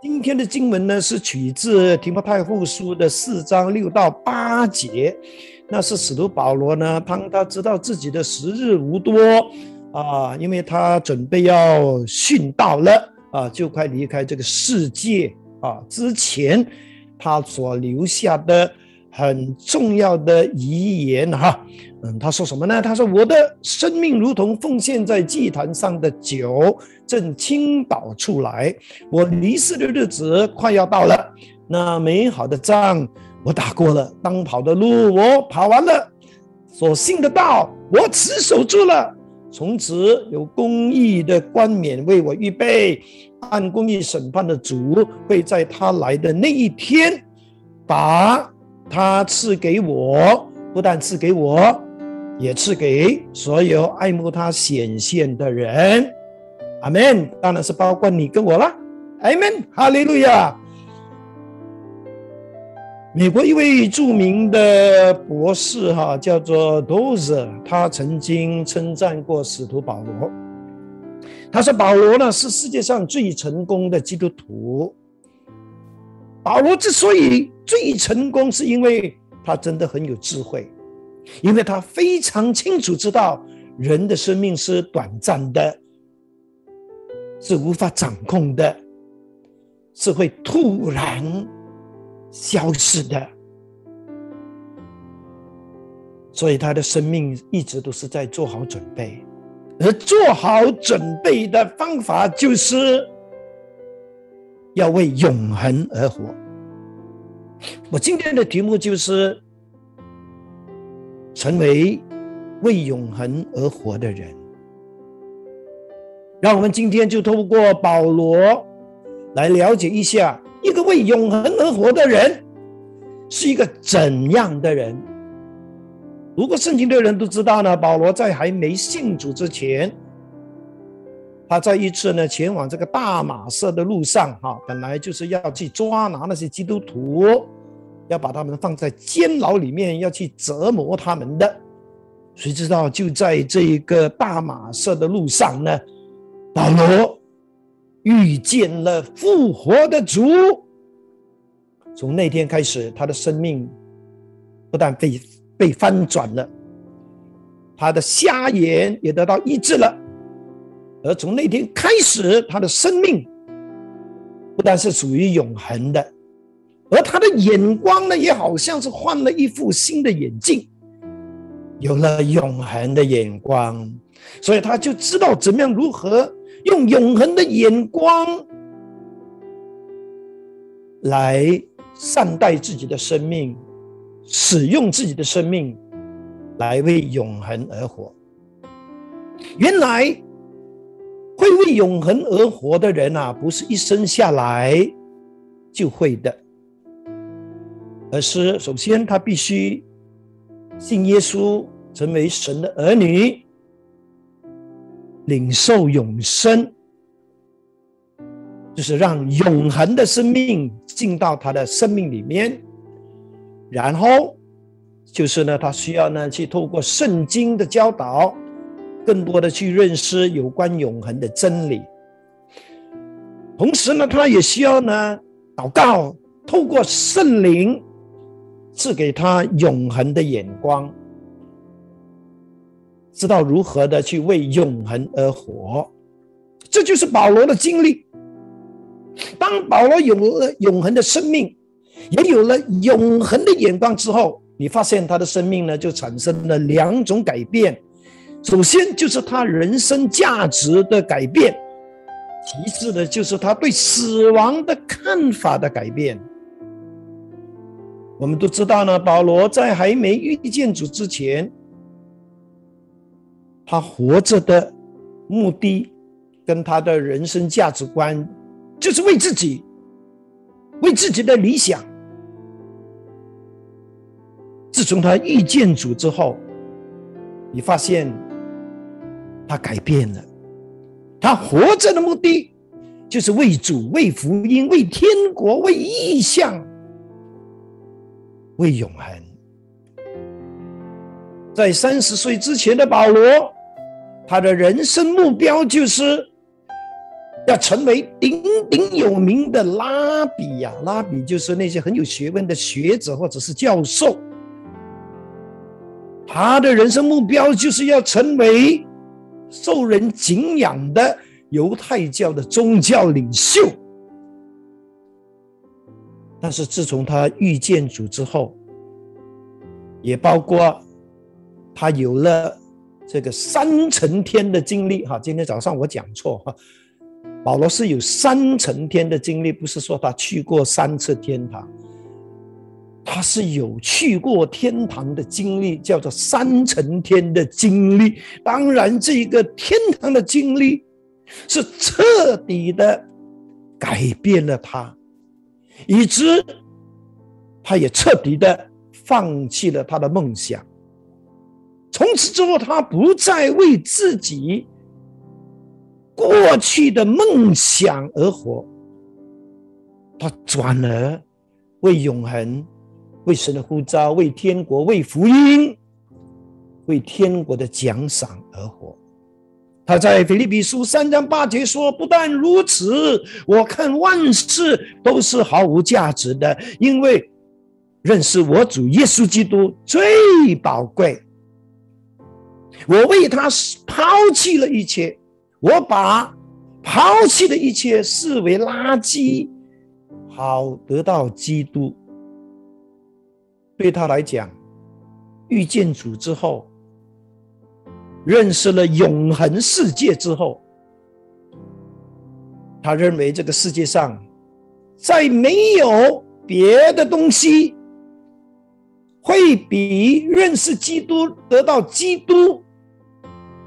今天的经文呢，是取自提摩太后书的四章六到八节。那是使徒保罗呢，当他知道自己的时日无多啊，因为他准备要殉道了啊，就快离开这个世界啊。之前他所留下的很重要的遗言哈，嗯，他说什么呢？他说：“我的生命如同奉献在祭坛上的酒。”正倾倒出来，我离世的日子快要到了。那美好的仗我打过了，当跑的路我跑完了，所信的道我持守住了。从此有公义的冠冕为我预备，按公义审判的主会在他来的那一天，把他赐给我，不但赐给我，也赐给所有爱慕他显现的人。阿门，当然是包括你跟我了。阿门，哈利路亚。美国一位著名的博士哈，叫做 Dozer，他曾经称赞过使徒保罗。他说：“保罗呢是世界上最成功的基督徒。保罗之所以最成功，是因为他真的很有智慧，因为他非常清楚知道人的生命是短暂的。”是无法掌控的，是会突然消失的，所以他的生命一直都是在做好准备，而做好准备的方法就是要为永恒而活。我今天的题目就是成为为永恒而活的人。让我们今天就透过保罗来了解一下，一个为永恒而活的人是一个怎样的人。如果圣经的人都知道呢，保罗在还没信主之前，他在一次呢前往这个大马色的路上，哈，本来就是要去抓拿那些基督徒，要把他们放在监牢里面，要去折磨他们的。谁知道就在这一个大马色的路上呢？保罗遇见了复活的主，从那天开始，他的生命不但被被翻转了，他的瞎眼也得到医治了。而从那天开始，他的生命不但是属于永恒的，而他的眼光呢，也好像是换了一副新的眼镜，有了永恒的眼光，所以他就知道怎么样如何。用永恒的眼光来善待自己的生命，使用自己的生命来为永恒而活。原来会为永恒而活的人啊，不是一生下来就会的，而是首先他必须信耶稣，成为神的儿女。领受永生，就是让永恒的生命进到他的生命里面，然后就是呢，他需要呢去透过圣经的教导，更多的去认识有关永恒的真理。同时呢，他也需要呢祷告，透过圣灵赐给他永恒的眼光。知道如何的去为永恒而活，这就是保罗的经历。当保罗有了永恒的生命，也有了永恒的眼光之后，你发现他的生命呢，就产生了两种改变。首先就是他人生价值的改变，其次呢，就是他对死亡的看法的改变。我们都知道呢，保罗在还没遇见主之前。他活着的目的，跟他的人生价值观，就是为自己，为自己的理想。自从他遇见主之后，你发现他改变了。他活着的目的，就是为主、为福音、为天国、为意象、为永恒。在三十岁之前的保罗。他的人生目标就是要成为鼎鼎有名的拉比呀，拉比就是那些很有学问的学者或者是教授。他的人生目标就是要成为受人敬仰的犹太教的宗教领袖。但是自从他遇见主之后，也包括他有了这个三层天的经历。哈，今天早上我讲错哈。保罗是有三层天的经历，不是说他去过三次天堂，他是有去过天堂的经历，叫做三层天的经历。当然，这个天堂的经历是彻底的改变了他，以致他也彻底的放弃了他的梦想。从此之后，他不再为自己。过去的梦想而活，他转而为永恒、为神的呼召、为天国、为福音、为天国的奖赏而活。他在腓立比书三章八节说：“不但如此，我看万事都是毫无价值的，因为认识我主耶稣基督最宝贵。我为他抛弃了一切。”我把抛弃的一切视为垃圾，好得到基督。对他来讲，遇见主之后，认识了永恒世界之后，他认为这个世界上再没有别的东西会比认识基督、得到基督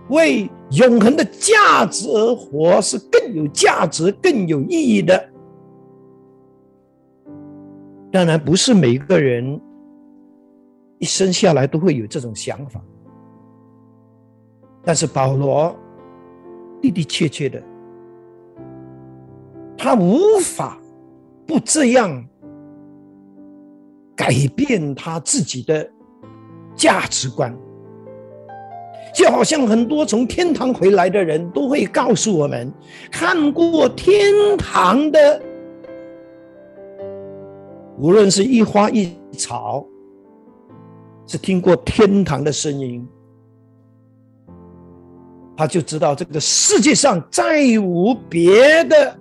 为。永恒的价值而活是更有价值、更有意义的。当然，不是每个人一生下来都会有这种想法，但是保罗的的确确的，他无法不这样改变他自己的价值观。就好像很多从天堂回来的人都会告诉我们，看过天堂的，无论是一花一草，是听过天堂的声音，他就知道这个世界上再无别的，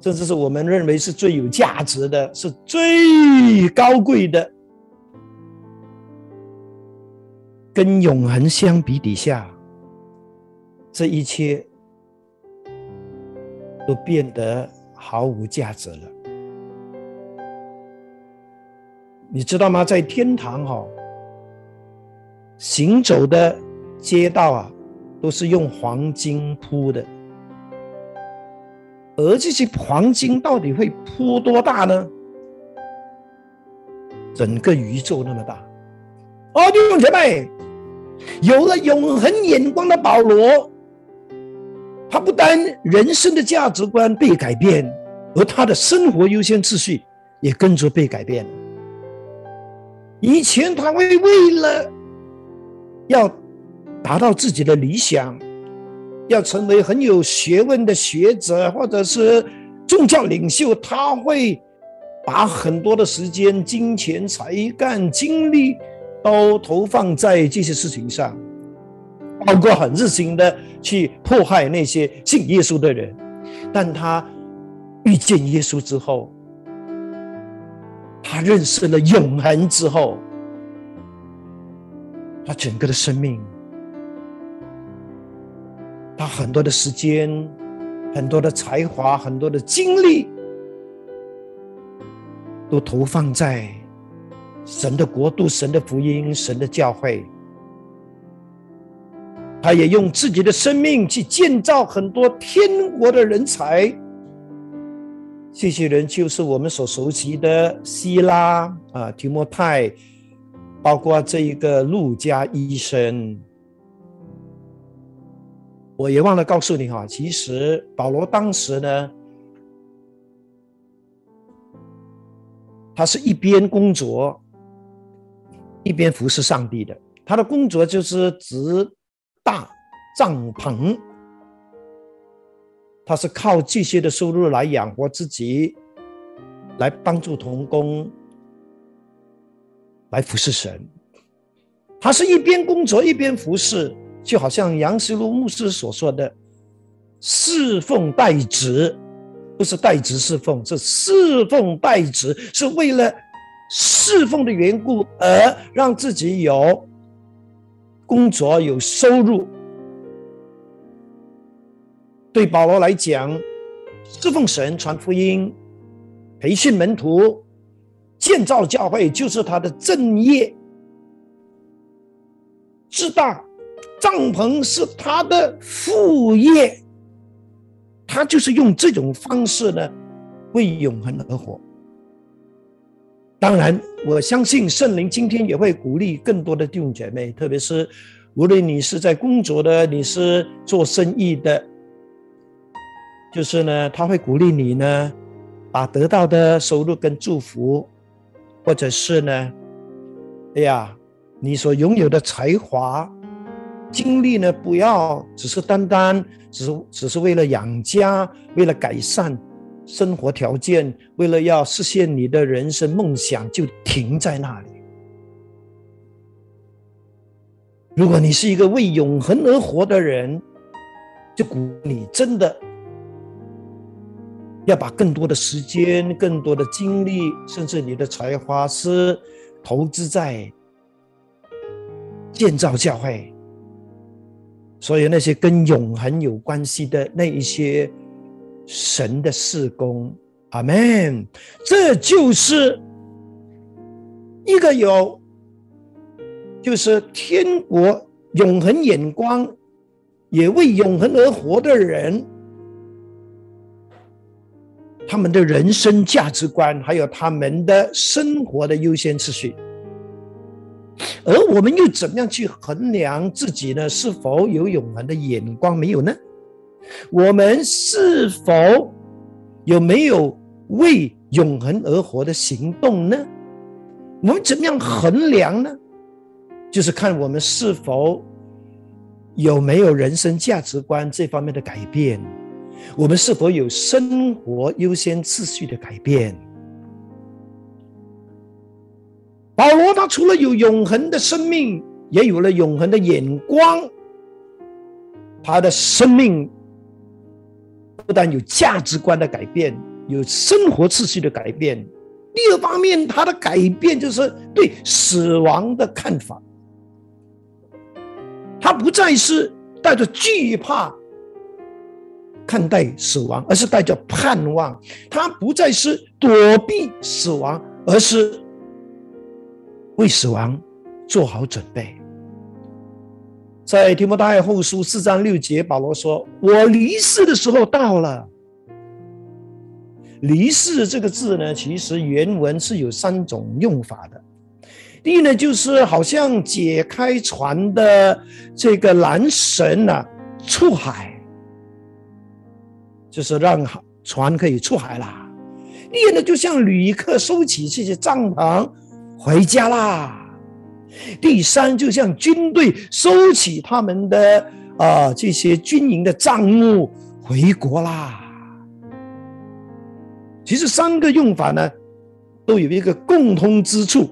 甚至是我们认为是最有价值的，是最高贵的。跟永恒相比底下，这一切都变得毫无价值了。你知道吗？在天堂哈，行走的街道啊，都是用黄金铺的。而这些黄金到底会铺多大呢？整个宇宙那么大。哦，弟兄姐妹。有了永恒眼光的保罗，他不单人生的价值观被改变，而他的生活优先次序也跟着被改变了。以前他会为了要达到自己的理想，要成为很有学问的学者或者是宗教领袖，他会把很多的时间、金钱、才干、精力。都投放在这些事情上，包括很热心的去迫害那些信耶稣的人。但他遇见耶稣之后，他认识了永恒之后，他整个的生命，他很多的时间、很多的才华、很多的精力，都投放在。神的国度、神的福音、神的教会，他也用自己的生命去建造很多天国的人才。这些人就是我们所熟悉的希拉啊、提摩太，包括这一个路加医生。我也忘了告诉你哈，其实保罗当时呢，他是一边工作。一边服侍上帝的，他的工作就是支大帐篷，他是靠这些的收入来养活自己，来帮助童工，来服侍神。他是一边工作一边服侍，就好像杨石路牧师所说的“侍奉代职”，不是代职侍奉，是侍奉代职，是为了侍奉的缘故而让自己有工作有收入。对保罗来讲，侍奉神、传福音、培训门徒、建造教会，就是他的正业。自大帐篷是他的副业，他就是用这种方式呢，为永恒而活。当然，我相信圣灵今天也会鼓励更多的弟兄姐妹，特别是无论你是在工作的，你是做生意的。就是呢，他会鼓励你呢，把得到的收入跟祝福，或者是呢，哎呀，你所拥有的才华、精力呢，不要只是单单只是只是为了养家，为了改善生活条件，为了要实现你的人生梦想，就停在那里。如果你是一个为永恒而活的人，就鼓你真的。要把更多的时间、更多的精力，甚至你的才华，是投资在建造教会。所以那些跟永恒有关系的那一些神的事工，阿门。这就是一个有，就是天国永恒眼光，也为永恒而活的人。他们的人生价值观，还有他们的生活的优先次序，而我们又怎么样去衡量自己呢？是否有永恒的眼光没有呢？我们是否有没有为永恒而活的行动呢？我们怎么样衡量呢？就是看我们是否有没有人生价值观这方面的改变。我们是否有生活优先次序的改变？保罗他除了有永恒的生命，也有了永恒的眼光。他的生命不但有价值观的改变，有生活次序的改变。第二方面，他的改变就是对死亡的看法。他不再是带着惧怕。看待死亡，而是带着盼望。他不再是躲避死亡，而是为死亡做好准备。在提摩太后书四章六节，保罗说：“我离世的时候到了。”离世这个字呢，其实原文是有三种用法的。第一呢，就是好像解开船的这个缆绳呢，出海。就是让船可以出海啦，第二呢，就像旅客收起这些帐篷回家啦；第三，就像军队收起他们的啊这些军营的账目回国啦。其实三个用法呢，都有一个共通之处，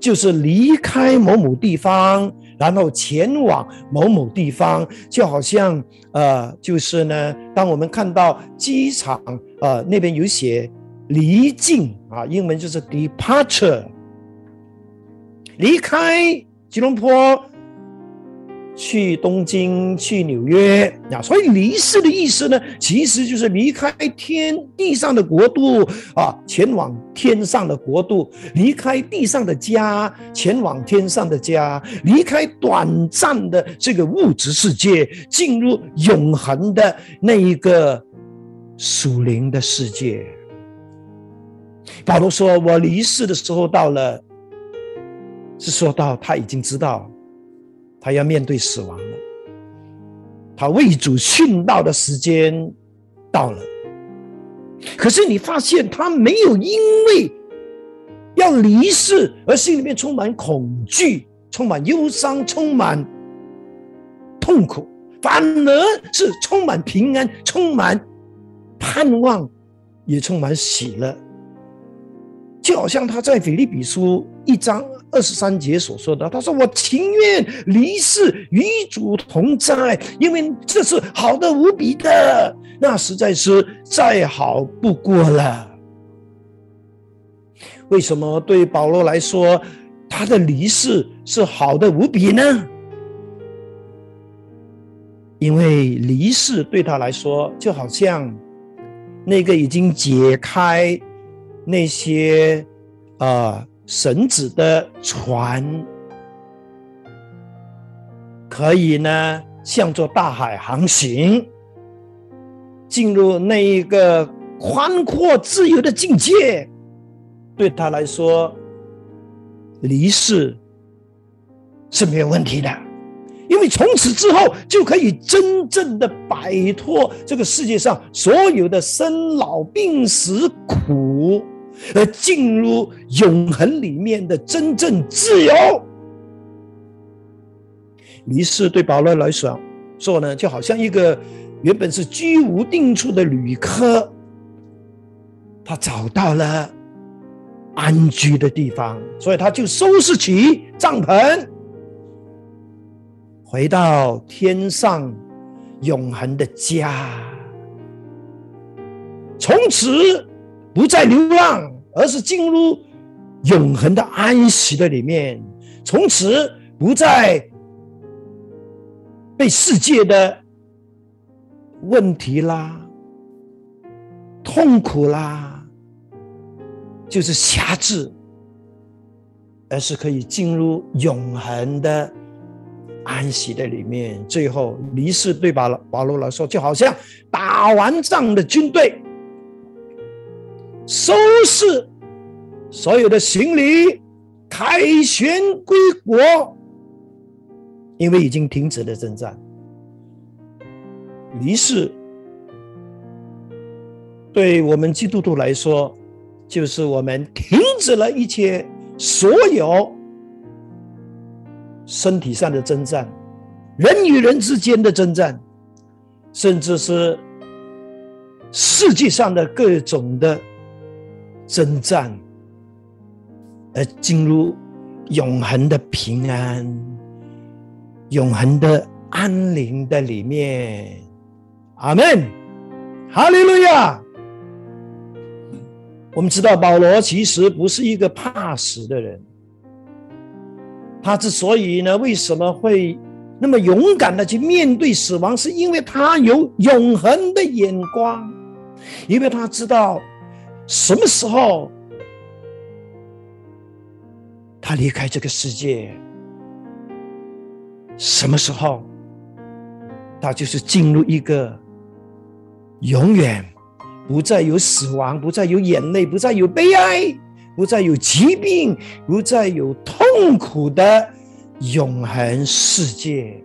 就是离开某某地方。然后前往某某地方，就好像呃，就是呢，当我们看到机场呃那边有写离境啊，英文就是 departure，离开吉隆坡。去东京，去纽约啊！所以离世的意思呢，其实就是离开天地上的国度啊，前往天上的国度；离开地上的家，前往天上的家；离开短暂的这个物质世界，进入永恒的那一个属灵的世界。保罗说：“我离世的时候到了，是说到他已经知道。”他要面对死亡了，他为主殉道的时间到了。可是你发现他没有因为要离世而心里面充满恐惧、充满忧伤、充满痛苦，反而是充满平安、充满盼望，也充满喜乐。就好像他在腓立比书一章二十三节所说的，他说：“我情愿离世与主同在，因为这是好的无比的，那实在是再好不过了。”为什么对保罗来说，他的离世是好的无比呢？因为离世对他来说，就好像那个已经解开。那些啊绳子的船，可以呢向着大海航行，进入那一个宽阔自由的境界。对他来说，离世是没有问题的，因为从此之后就可以真正的摆脱这个世界上所有的生老病死苦。而进入永恒里面的真正自由，于是对保罗来说，说呢，就好像一个原本是居无定处的旅客，他找到了安居的地方，所以他就收拾起帐篷，回到天上永恒的家，从此。不再流浪，而是进入永恒的安息的里面。从此不再被世界的问题啦、痛苦啦，就是辖制，而是可以进入永恒的安息的里面。最后离世对保保罗来说，就好像打完仗的军队。收拾所有的行李，凯旋归国，因为已经停止了征战。离世对我们基督徒来说，就是我们停止了一切所有身体上的征战，人与人之间的征战，甚至是世界上的各种的。征战，而进入永恒的平安、永恒的安宁的里面。阿门，哈利路亚。我们知道保罗其实不是一个怕死的人，他之所以呢，为什么会那么勇敢的去面对死亡，是因为他有永恒的眼光，因为他知道。什么时候他离开这个世界？什么时候他就是进入一个永远不再有死亡、不再有眼泪、不再有悲哀、不再有疾病、不再有痛苦的永恒世界？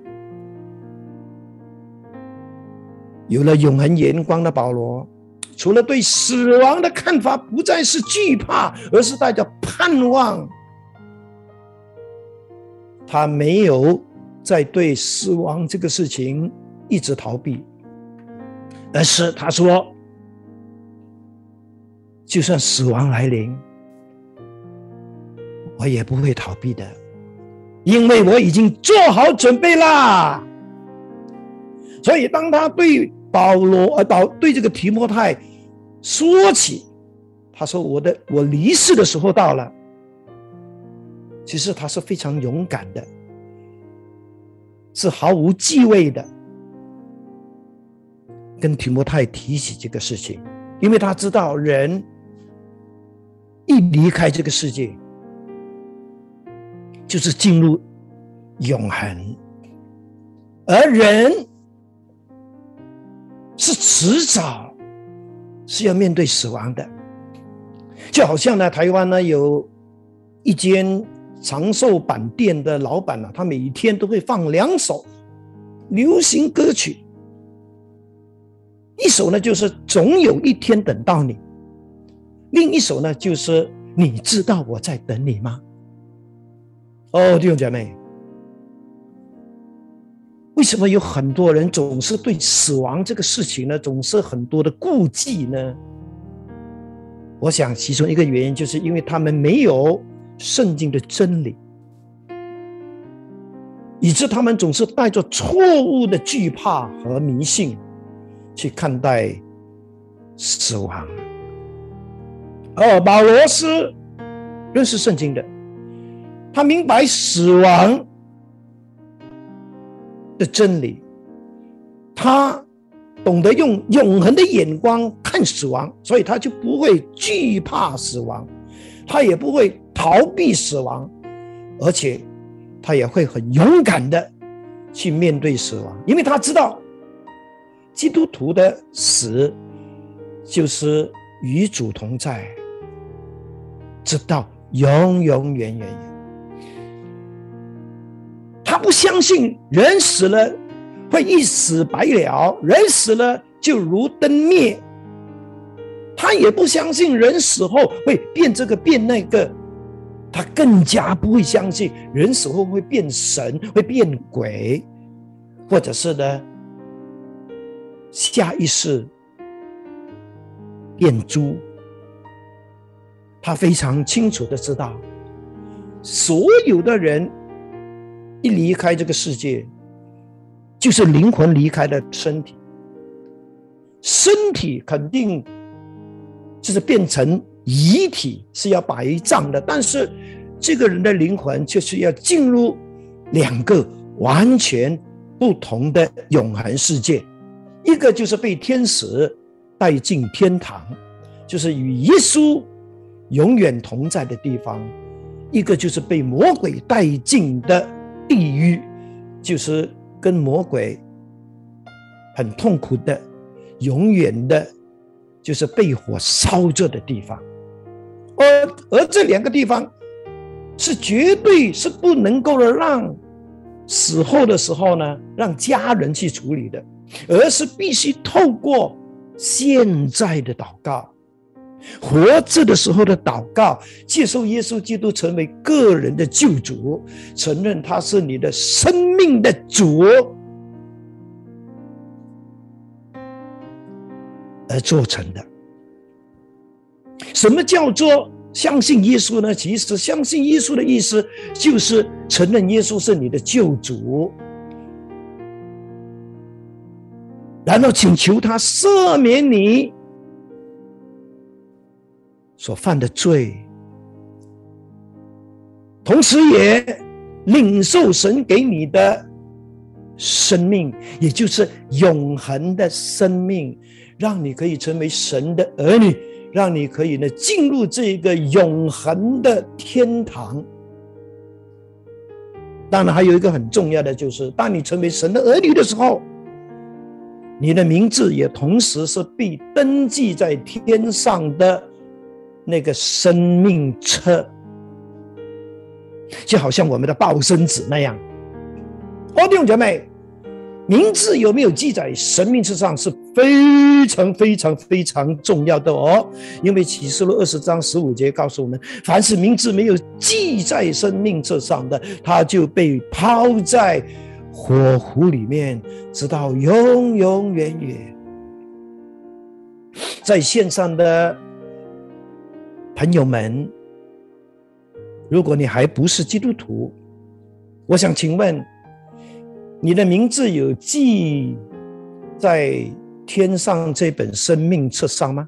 有了永恒眼光的保罗。除了对死亡的看法不再是惧怕，而是带着盼望。他没有在对死亡这个事情一直逃避，而是他说：“就算死亡来临，我也不会逃避的，因为我已经做好准备啦。”所以，当他对保罗呃，保对这个提摩太。说起，他说：“我的我离世的时候到了。”其实他是非常勇敢的，是毫无忌讳的，跟提摩太提起这个事情，因为他知道人一离开这个世界，就是进入永恒，而人是迟早。是要面对死亡的，就好像呢，台湾呢有一间长寿板店的老板呢，他每一天都会放两首流行歌曲，一首呢就是总有一天等到你，另一首呢就是你知道我在等你吗？哦，弟兄姐妹，为什么有很多人总是对死亡这个事情呢，总是很多的顾忌呢？我想其中一个原因就是因为他们没有圣经的真理，以致他们总是带着错误的惧怕和迷信去看待死亡。而保罗是认识圣经的，他明白死亡。的真理，他懂得用永恒的眼光看死亡，所以他就不会惧怕死亡，他也不会逃避死亡，而且他也会很勇敢的去面对死亡，因为他知道基督徒的死就是与主同在，直到永永远远。他不相信人死了会一死百了，人死了就如灯灭。他也不相信人死后会变这个变那个，他更加不会相信人死后会变神、会变鬼，或者是呢下一世变猪。他非常清楚的知道，所有的人。一离开这个世界，就是灵魂离开了身体，身体肯定就是变成遗体，是要埋葬的。但是这个人的灵魂却是要进入两个完全不同的永恒世界，一个就是被天使带进天堂，就是与耶稣永远同在的地方；一个就是被魔鬼带进的。地狱就是跟魔鬼很痛苦的，永远的，就是被火烧着的地方。而而这两个地方是绝对是不能够的让死后的时候呢，让家人去处理的，而是必须透过现在的祷告。活着的时候的祷告，接受耶稣基督成为个人的救主，承认他是你的生命的主，而做成的。什么叫做相信耶稣呢？其实相信耶稣的意思就是承认耶稣是你的救主，然后请求他赦免你。所犯的罪，同时也领受神给你的生命，也就是永恒的生命，让你可以成为神的儿女，让你可以呢进入这个永恒的天堂。当然，还有一个很重要的，就是当你成为神的儿女的时候，你的名字也同时是被登记在天上的。那个生命册，就好像我们的报生纸那样。哦，弟兄姐妹，名字有没有记在生命册上是非常非常非常重要的哦。因为启示录二十章十五节告诉我们，凡是名字没有记在生命册上的，他就被抛在火湖里面，直到永永远远。在线上的。朋友们，如果你还不是基督徒，我想请问，你的名字有记在天上这本生命册上吗？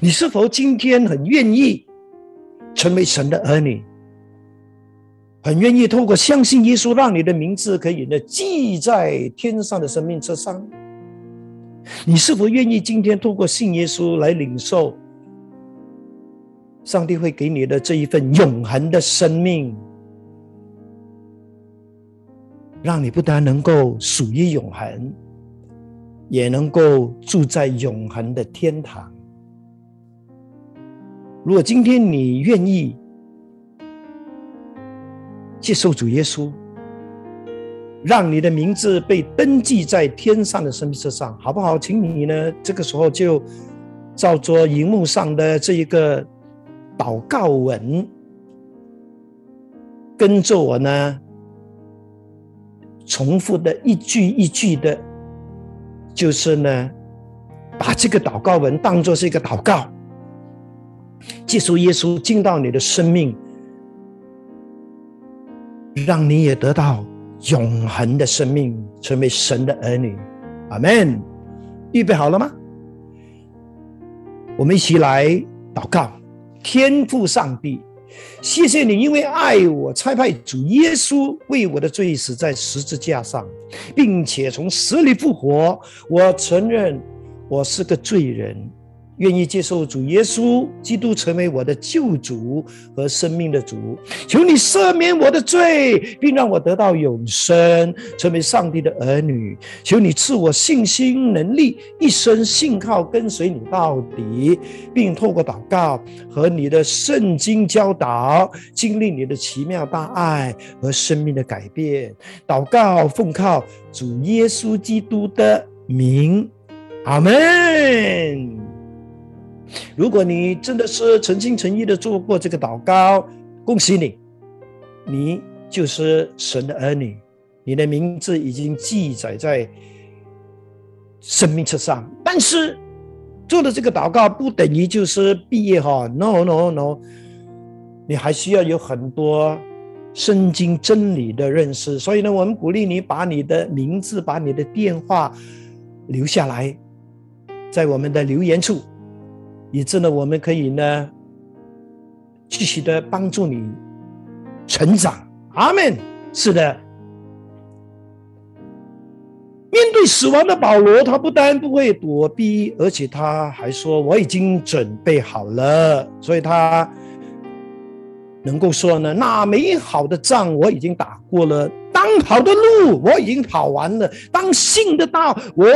你是否今天很愿意成为神的儿女？很愿意透过相信耶稣，让你的名字可以呢记在天上的生命册上？你是否愿意今天透过信耶稣来领受？上帝会给你的这一份永恒的生命，让你不但能够属于永恒，也能够住在永恒的天堂。如果今天你愿意接受主耶稣，让你的名字被登记在天上的生命册上，好不好？请你呢，这个时候就照着荧幕上的这一个。祷告文，跟着我呢，重复的一句一句的，就是呢，把这个祷告文当做是一个祷告，接受耶稣进到你的生命，让你也得到永恒的生命，成为神的儿女。阿门。预备好了吗？我们一起来祷告，天赋上帝。谢谢你，因为爱我，差派主耶稣为我的罪死在十字架上，并且从死里复活。我承认我是个罪人。愿意接受主耶稣基督成为我的救主和生命的主，求你赦免我的罪，并让我得到永生，成为上帝的儿女。求你赐我信心、能力，一生信靠跟随你到底，并透过祷告和你的圣经教导，经历你的奇妙大爱和生命的改变。祷告奉靠主耶稣基督的名，阿门。如果你真的是诚心诚意的做过这个祷告，恭喜你，你就是神的儿女，你的名字已经记载在生命册上。但是做的这个祷告不等于就是毕业哈，no no no，你还需要有很多圣经真理的认识。所以呢，我们鼓励你把你的名字、把你的电话留下来，在我们的留言处。以致呢，我们可以呢，继续的帮助你成长。阿门。是的，面对死亡的保罗，他不但不会躲避，而且他还说：“我已经准备好了。”所以他能够说呢：“那美好的仗我已经打过了，当跑的路我已经跑完了，当信的道我。”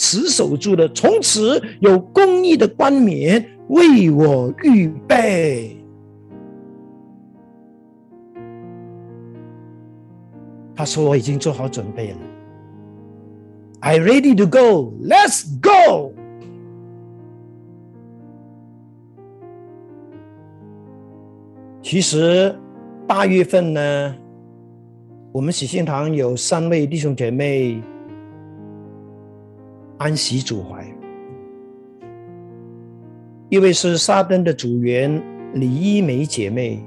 持守住的，从此有公义的冠冕为我预备。他说：“我已经做好准备了。” I ready to go. Let's go. 其实八月份呢，我们喜信堂有三位弟兄姐妹。安息主怀，一位是沙登的组员李一梅姐妹，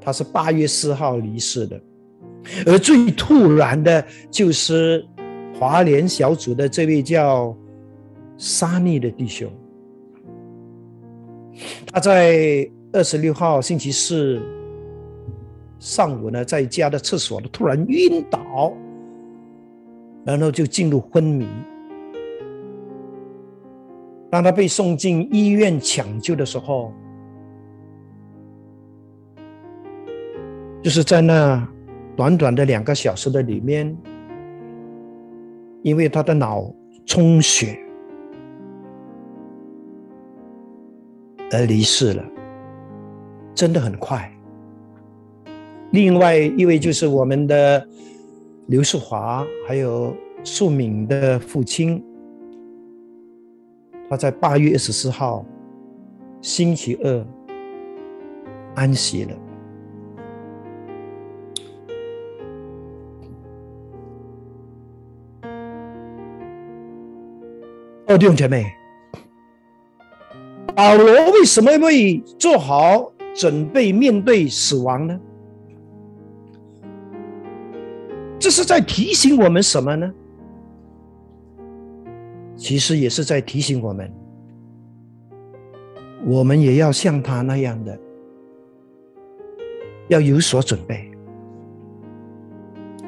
她是八月四号离世的。而最突然的，就是华联小组的这位叫沙尼的弟兄，他在二十六号星期四上午呢，在家的厕所呢突然晕倒，然后就进入昏迷。当他被送进医院抢救的时候，就是在那短短的两个小时的里面，因为他的脑充血而离世了，真的很快。另外一位就是我们的刘世华，还有素敏的父亲。他在八月二十四号星期二安息了。哦，弟兄姐妹，保罗为什么会做好准备面对死亡呢？这是在提醒我们什么呢？其实也是在提醒我们，我们也要像他那样的，要有所准备。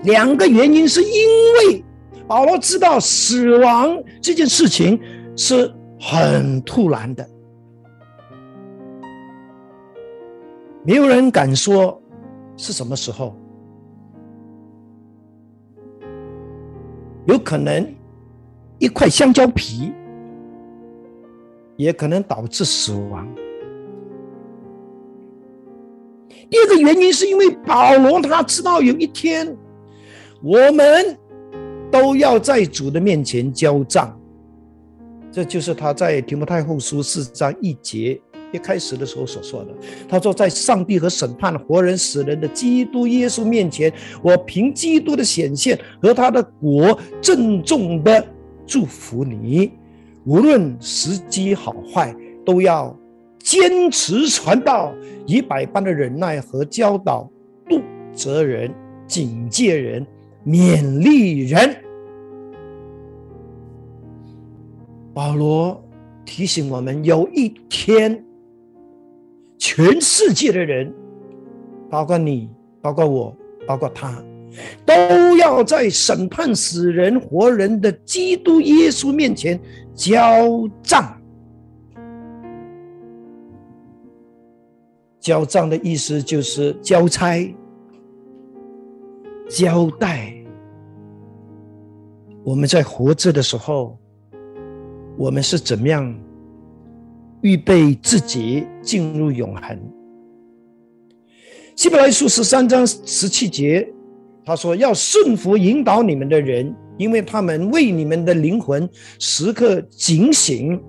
两个原因是因为保罗知道死亡这件事情是很突然的，没有人敢说是什么时候，有可能。一块香蕉皮也可能导致死亡。第二个原因是因为保罗他知道有一天我们都要在主的面前交账，这就是他在提摩太后书四章一节一开始的时候所说的。他说，在上帝和审判活人死人的基督耶稣面前，我凭基督的显现和他的国，郑重的祝福你。无论时机好坏，都要坚持传道，以百般的忍耐和教导，度责人、警戒人、勉励人。保罗提醒我们，有一天，全世界的人，包括你、包括我、包括他，都要在审判死人活人的基督耶稣面前交账。交账的意思就是交差、交代。我们在活着的时候。我们是怎么样预备自己进入永恒？希伯来书十三章十七节，他说：“要顺服引导你们的人，因为他们为你们的灵魂时刻警醒，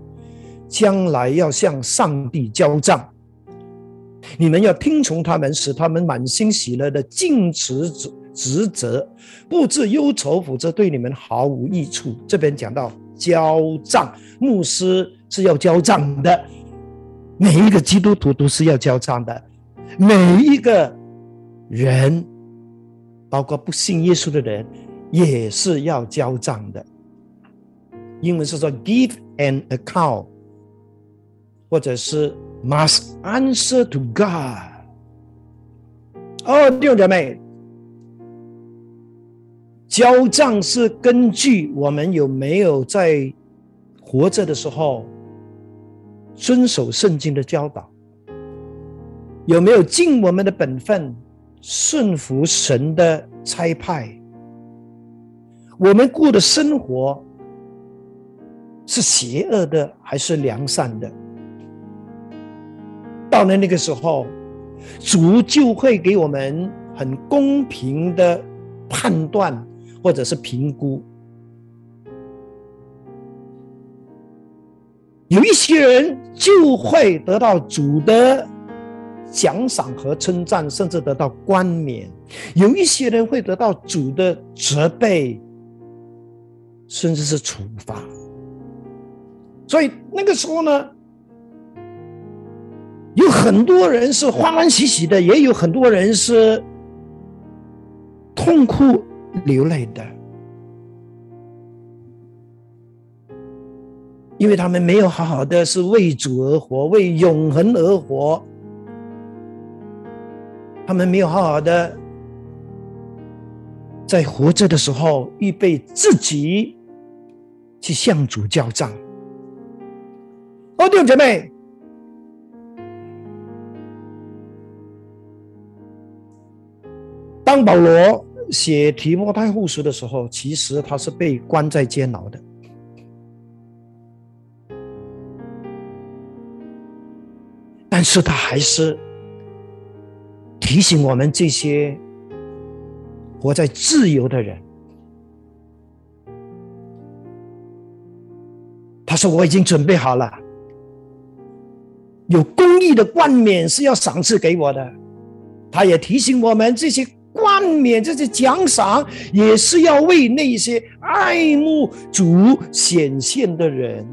将来要向上帝交账。你们要听从他们，使他们满心喜乐的尽职职职责，不致忧愁，否则对你们毫无益处。”这边讲到。交账，牧师是要交账的。每一个基督徒都是要交账的，每一个人，包括不信耶稣的人，也是要交账的。英文是说 “give an account”，或者是 “must answer to God”。哦，弟兄姐妹。交账是根据我们有没有在活着的时候遵守圣经的教导，有没有尽我们的本分，顺服神的差派，我们过的生活是邪恶的还是良善的？到了那个时候，主就会给我们很公平的判断。或者是评估，有一些人就会得到主的奖赏和称赞，甚至得到冠冕；有一些人会得到主的责备，甚至是处罚。所以那个时候呢，有很多人是欢欢喜喜的，也有很多人是痛苦。流泪的，因为他们没有好好的是为主而活，为永恒而活。他们没有好好的在活着的时候预备自己去向主交账。哦，弟兄姐妹，当保罗。写提摩太后书的时候，其实他是被关在监牢的，但是他还是提醒我们这些活在自由的人。他说：“我已经准备好了，有公益的冠冕是要赏赐给我的。”他也提醒我们这些。冠冕这些奖赏，也是要为那些爱慕主显现的人，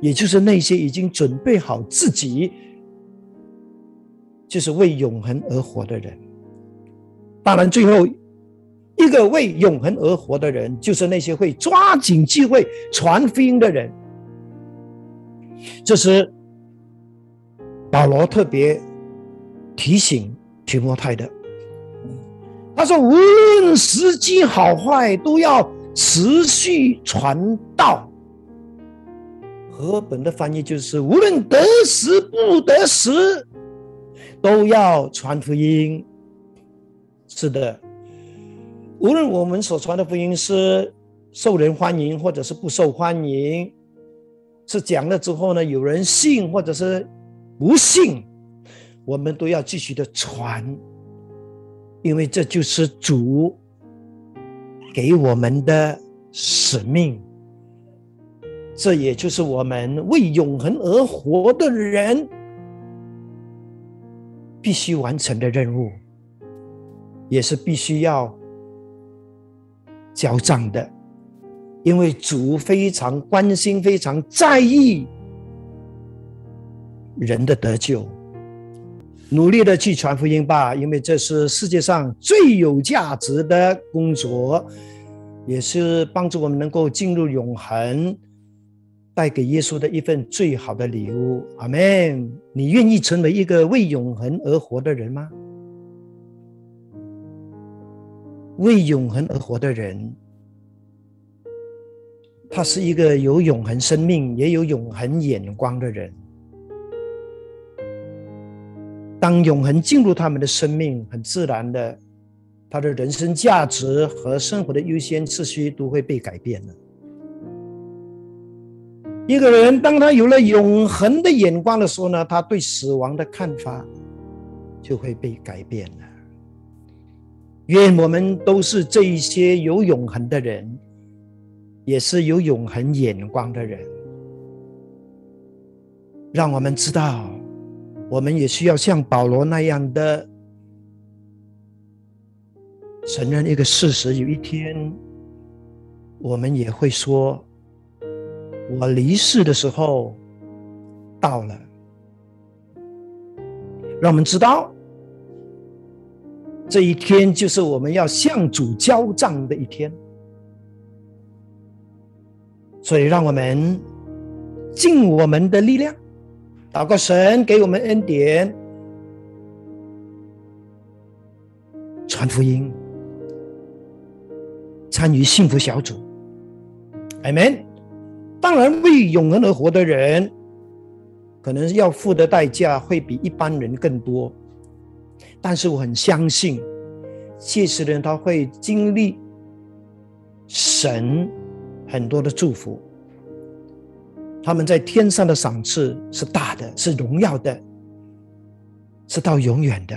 也就是那些已经准备好自己，就是为永恒而活的人。当然，最后一个为永恒而活的人，就是那些会抓紧机会传福音的人。这是保罗特别提醒提摩太的。他说：“无论时机好坏，都要持续传道。”和本的翻译就是：“无论得时不得时，都要传福音。”是的，无论我们所传的福音是受人欢迎，或者是不受欢迎，是讲了之后呢，有人信，或者是不信，我们都要继续的传。因为这就是主给我们的使命，这也就是我们为永恒而活的人必须完成的任务，也是必须要交账的，因为主非常关心、非常在意人的得救。努力的去传福音吧，因为这是世界上最有价值的工作，也是帮助我们能够进入永恒。带给耶稣的一份最好的礼物，阿门。你愿意成为一个为永恒而活的人吗？为永恒而活的人，他是一个有永恒生命、也有永恒眼光的人。当永恒进入他们的生命，很自然的，他的人生价值和生活的优先次序都会被改变了。一个人，当他有了永恒的眼光的时候呢，他对死亡的看法就会被改变了。愿我们都是这一些有永恒的人，也是有永恒眼光的人。让我们知道，我们也需要像保罗那样的承认一个事实：有一天，我们也会说。我离世的时候到了，让我们知道这一天就是我们要向主交账的一天。所以，让我们尽我们的力量，祷告神给我们恩典，传福音，参与幸福小组。Amen。当然，为永恒而活的人，可能要付的代价会比一般人更多。但是我很相信，这些人他会经历神很多的祝福。他们在天上的赏赐是大的，是荣耀的，是到永远的。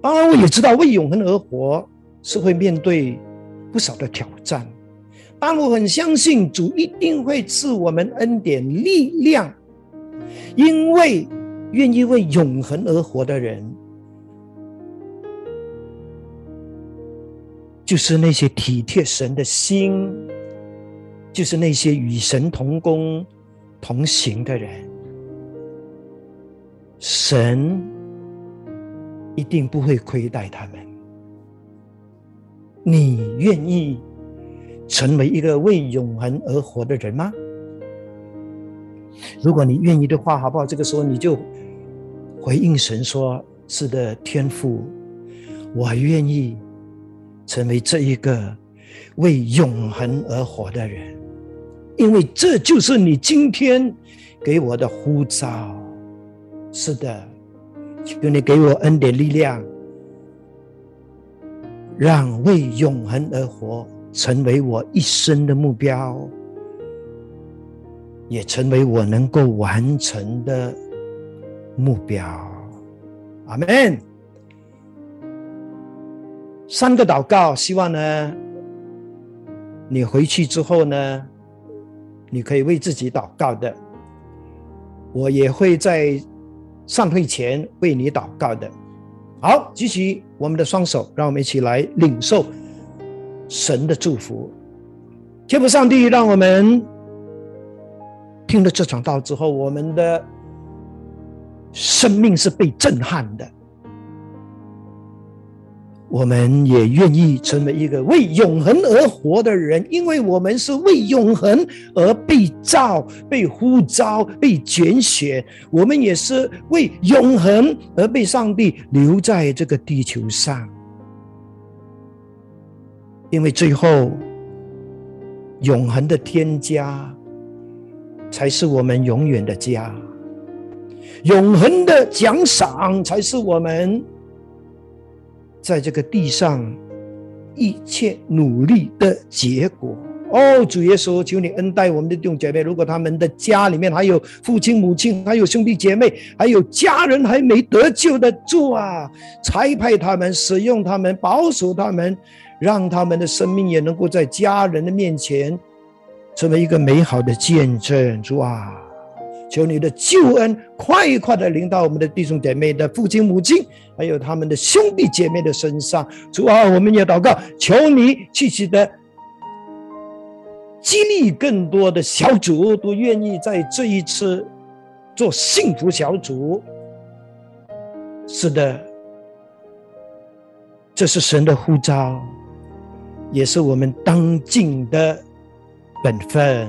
当然，我也知道为永恒而活是会面对不少的挑战。但我很相信主一定会赐我们恩典力量，因为愿意为永恒而活的人，就是那些体贴神的心，就是那些与神同工同行的人，神一定不会亏待他们。你愿意？成为一个为永恒而活的人吗？如果你愿意的话，好不好？这个时候你就回应神说：“是的，天父，我愿意成为这一个为永恒而活的人，因为这就是你今天给我的呼召。是的，求你给我恩典力量，让为永恒而活。”成为我一生的目标，也成为我能够完成的目标。阿门。三个祷告，希望呢，你回去之后呢，你可以为自己祷告的。我也会在上会前为你祷告的。好，举起我们的双手，让我们一起来领受。神的祝福，天父上帝，让我们听了这场道之后，我们的生命是被震撼的。我们也愿意成为一个为永恒而活的人，因为我们是为永恒而被造、被呼召、被拣选。我们也是为永恒而被上帝留在这个地球上。因为最后，永恒的天家才是我们永远的家，永恒的奖赏才是我们在这个地上一切努力的结果。哦，主耶稣，求你恩待我们的弟兄姐妹。如果他们的家里面还有父亲、母亲，还有兄弟姐妹，还有家人还没得救的主啊，差派他们，使用他们，保守他们。让他们的生命也能够在家人的面前成为一个美好的见证，主啊，求你的救恩快快的临到我们的弟兄姐妹的父亲母亲，还有他们的兄弟姐妹的身上。主啊，我们也祷告，求你继续的激励更多的小组都愿意在这一次做幸福小组。是的，这是神的呼召，也是我们当尽的本分。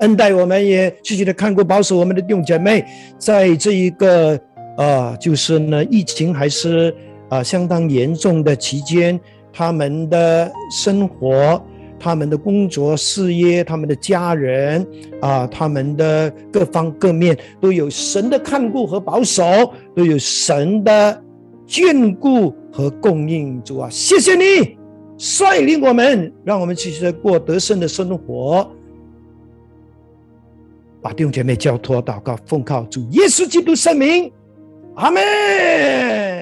恩待我们，也继续的看顾保守我们的弟兄姐妹，在这一个啊，就是呢，疫情还是啊相当严重的期间，他们的生活、他们的工作、事业、他们的家人啊，他们的各方各面都有神的看顾和保守，都有神的眷顾和供应。主啊，谢谢你率领我们，让我们继续过得胜的生活。把弟兄姐妹交托祷告，奉靠主耶稣基督圣名，阿门。